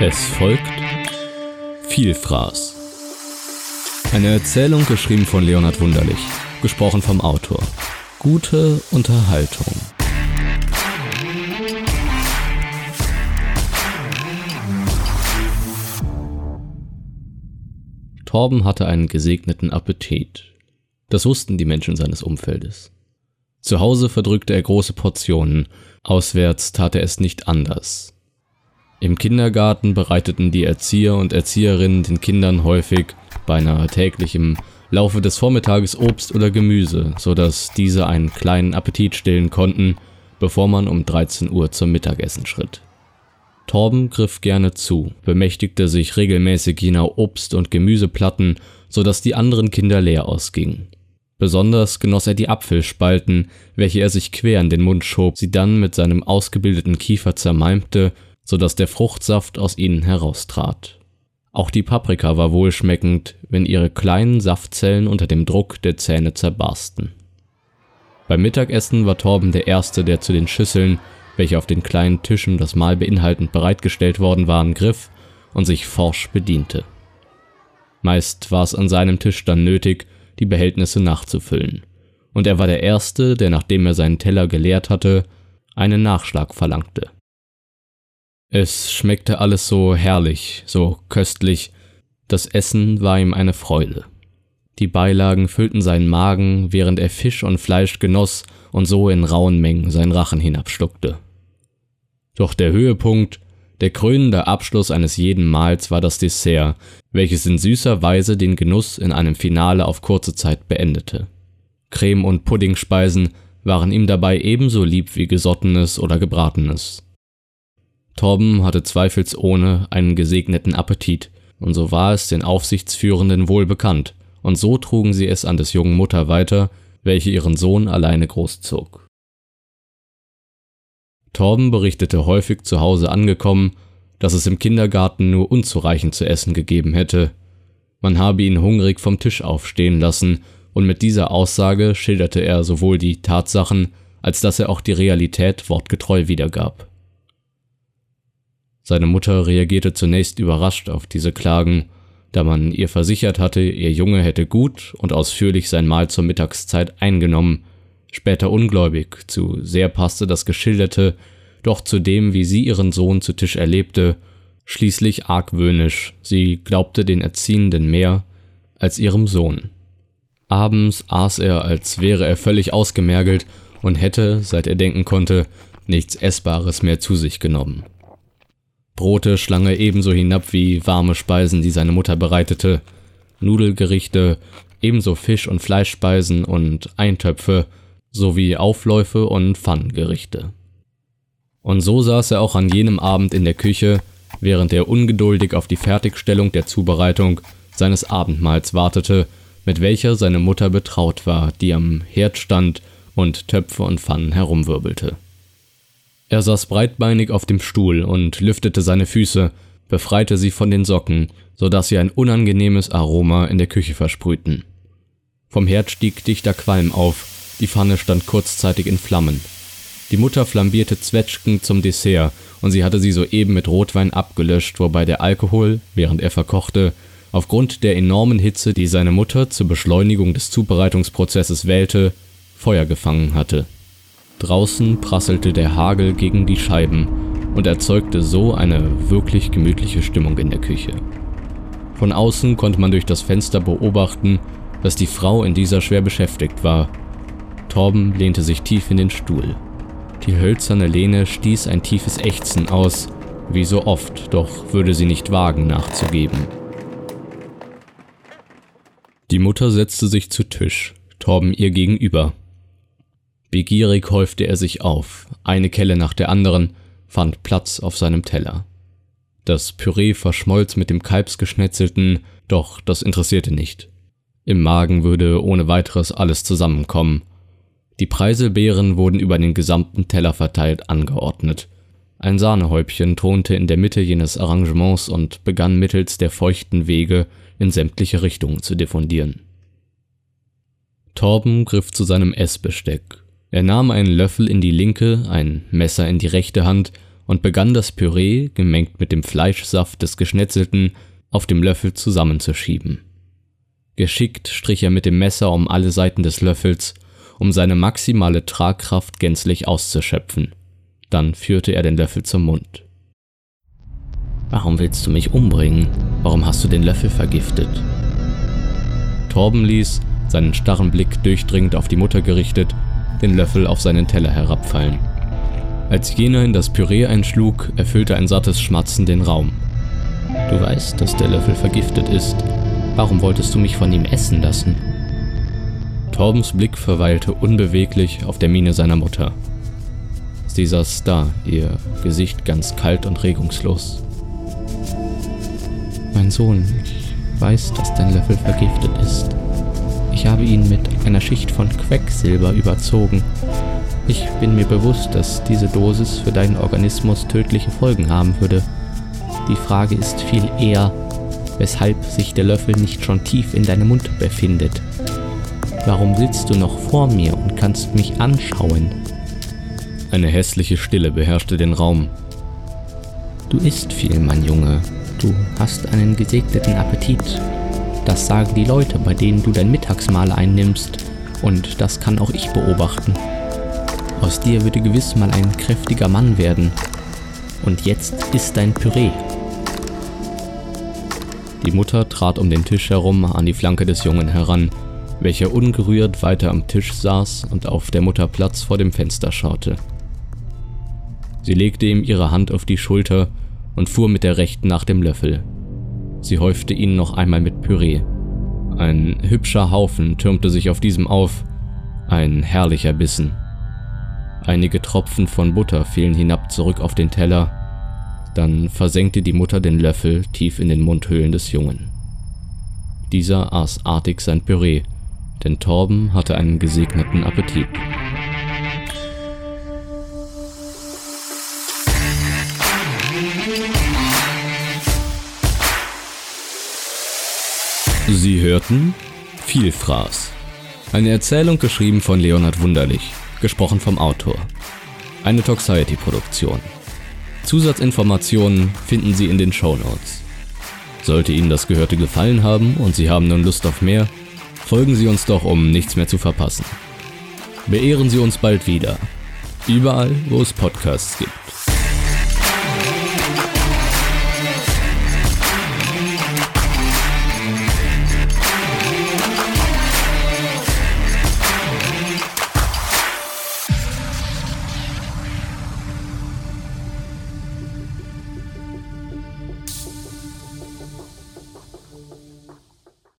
Es folgt Vielfraß. Eine Erzählung geschrieben von Leonhard Wunderlich, gesprochen vom Autor. Gute Unterhaltung. Torben hatte einen gesegneten Appetit. Das wussten die Menschen seines Umfeldes. Zu Hause verdrückte er große Portionen, auswärts tat er es nicht anders. Im Kindergarten bereiteten die Erzieher und Erzieherinnen den Kindern häufig, beinahe täglich im Laufe des Vormittages Obst oder Gemüse, so dass diese einen kleinen Appetit stillen konnten, bevor man um 13 Uhr zum Mittagessen schritt. Torben griff gerne zu, bemächtigte sich regelmäßig jener Obst- und Gemüseplatten, so dass die anderen Kinder leer ausgingen. Besonders genoss er die Apfelspalten, welche er sich quer in den Mund schob, sie dann mit seinem ausgebildeten Kiefer zermalmte so dass der Fruchtsaft aus ihnen heraustrat. Auch die Paprika war wohlschmeckend, wenn ihre kleinen Saftzellen unter dem Druck der Zähne zerbarsten. Beim Mittagessen war Torben der Erste, der zu den Schüsseln, welche auf den kleinen Tischen das Mahl beinhaltend bereitgestellt worden waren, griff und sich forsch bediente. Meist war es an seinem Tisch dann nötig, die Behältnisse nachzufüllen, und er war der Erste, der nachdem er seinen Teller geleert hatte, einen Nachschlag verlangte. Es schmeckte alles so herrlich, so köstlich, das Essen war ihm eine Freude. Die Beilagen füllten seinen Magen, während er Fisch und Fleisch genoss und so in rauen Mengen seinen Rachen hinabschluckte. Doch der Höhepunkt, der krönende Abschluss eines jeden Mahls war das Dessert, welches in süßer Weise den Genuss in einem Finale auf kurze Zeit beendete. Creme- und Puddingspeisen waren ihm dabei ebenso lieb wie gesottenes oder gebratenes. Torben hatte zweifelsohne einen gesegneten Appetit, und so war es den Aufsichtsführenden wohl bekannt, und so trugen sie es an des jungen Mutter weiter, welche ihren Sohn alleine großzog. Torben berichtete häufig zu Hause angekommen, dass es im Kindergarten nur unzureichend zu essen gegeben hätte. Man habe ihn hungrig vom Tisch aufstehen lassen, und mit dieser Aussage schilderte er sowohl die Tatsachen, als dass er auch die Realität wortgetreu wiedergab. Seine Mutter reagierte zunächst überrascht auf diese Klagen, da man ihr versichert hatte, ihr Junge hätte gut und ausführlich sein Mahl zur Mittagszeit eingenommen, später ungläubig, zu sehr passte das Geschilderte, doch zu dem, wie sie ihren Sohn zu Tisch erlebte, schließlich argwöhnisch, sie glaubte den Erziehenden mehr als ihrem Sohn. Abends aß er, als wäre er völlig ausgemergelt und hätte, seit er denken konnte, nichts Essbares mehr zu sich genommen. Brote schlang er ebenso hinab wie warme Speisen, die seine Mutter bereitete, Nudelgerichte, ebenso Fisch- und Fleischspeisen und Eintöpfe sowie Aufläufe und Pfannengerichte. Und so saß er auch an jenem Abend in der Küche, während er ungeduldig auf die Fertigstellung der Zubereitung seines Abendmahls wartete, mit welcher seine Mutter betraut war, die am Herd stand und Töpfe und Pfannen herumwirbelte. Er saß breitbeinig auf dem Stuhl und lüftete seine Füße, befreite sie von den Socken, so dass sie ein unangenehmes Aroma in der Küche versprühten. Vom Herd stieg dichter Qualm auf, die Pfanne stand kurzzeitig in Flammen. Die Mutter flambierte Zwetschgen zum Dessert und sie hatte sie soeben mit Rotwein abgelöscht, wobei der Alkohol, während er verkochte, aufgrund der enormen Hitze, die seine Mutter zur Beschleunigung des Zubereitungsprozesses wählte, Feuer gefangen hatte. Draußen prasselte der Hagel gegen die Scheiben und erzeugte so eine wirklich gemütliche Stimmung in der Küche. Von außen konnte man durch das Fenster beobachten, dass die Frau in dieser schwer beschäftigt war. Torben lehnte sich tief in den Stuhl. Die hölzerne Lehne stieß ein tiefes Ächzen aus, wie so oft, doch würde sie nicht wagen nachzugeben. Die Mutter setzte sich zu Tisch, Torben ihr gegenüber. Begierig häufte er sich auf, eine Kelle nach der anderen, fand Platz auf seinem Teller. Das Püree verschmolz mit dem Kalbsgeschnetzelten, doch das interessierte nicht. Im Magen würde ohne weiteres alles zusammenkommen. Die Preiselbeeren wurden über den gesamten Teller verteilt angeordnet. Ein Sahnehäubchen thronte in der Mitte jenes Arrangements und begann mittels der feuchten Wege in sämtliche Richtungen zu diffundieren. Torben griff zu seinem Essbesteck er nahm einen Löffel in die linke, ein Messer in die rechte Hand und begann das Püree, gemengt mit dem Fleischsaft des Geschnetzelten, auf dem Löffel zusammenzuschieben. Geschickt strich er mit dem Messer um alle Seiten des Löffels, um seine maximale Tragkraft gänzlich auszuschöpfen. Dann führte er den Löffel zum Mund. Warum willst du mich umbringen? Warum hast du den Löffel vergiftet? Torben ließ, seinen starren Blick durchdringend auf die Mutter gerichtet, den Löffel auf seinen Teller herabfallen. Als jener in das Püree einschlug, erfüllte ein sattes Schmatzen den Raum. Du weißt, dass der Löffel vergiftet ist. Warum wolltest du mich von ihm essen lassen? Torbens Blick verweilte unbeweglich auf der Miene seiner Mutter. Sie saß da, ihr Gesicht ganz kalt und regungslos. Mein Sohn, ich weiß, dass dein Löffel vergiftet ist. Ich habe ihn mit einer Schicht von Quecksilber überzogen. Ich bin mir bewusst, dass diese Dosis für deinen Organismus tödliche Folgen haben würde. Die Frage ist viel eher, weshalb sich der Löffel nicht schon tief in deinem Mund befindet. Warum sitzt du noch vor mir und kannst mich anschauen? Eine hässliche Stille beherrschte den Raum. Du isst viel, mein Junge. Du hast einen gesegneten Appetit. Das sagen die Leute, bei denen du dein Mittagsmahl einnimmst, und das kann auch ich beobachten. Aus dir würde gewiss mal ein kräftiger Mann werden. Und jetzt ist dein Püree. Die Mutter trat um den Tisch herum an die Flanke des Jungen heran, welcher ungerührt weiter am Tisch saß und auf der Mutter Platz vor dem Fenster schaute. Sie legte ihm ihre Hand auf die Schulter und fuhr mit der rechten nach dem Löffel. Sie häufte ihn noch einmal mit Püree. Ein hübscher Haufen türmte sich auf diesem auf, ein herrlicher Bissen. Einige Tropfen von Butter fielen hinab zurück auf den Teller, dann versenkte die Mutter den Löffel tief in den Mundhöhlen des Jungen. Dieser aß artig sein Püree, denn Torben hatte einen gesegneten Appetit. Sie hörten Vielfraß. Eine Erzählung geschrieben von Leonhard Wunderlich gesprochen vom Autor. Eine Toxiety-Produktion. Zusatzinformationen finden Sie in den Show Notes. Sollte Ihnen das Gehörte gefallen haben und Sie haben nun Lust auf mehr, folgen Sie uns doch, um nichts mehr zu verpassen. Beehren Sie uns bald wieder. Überall, wo es Podcasts gibt.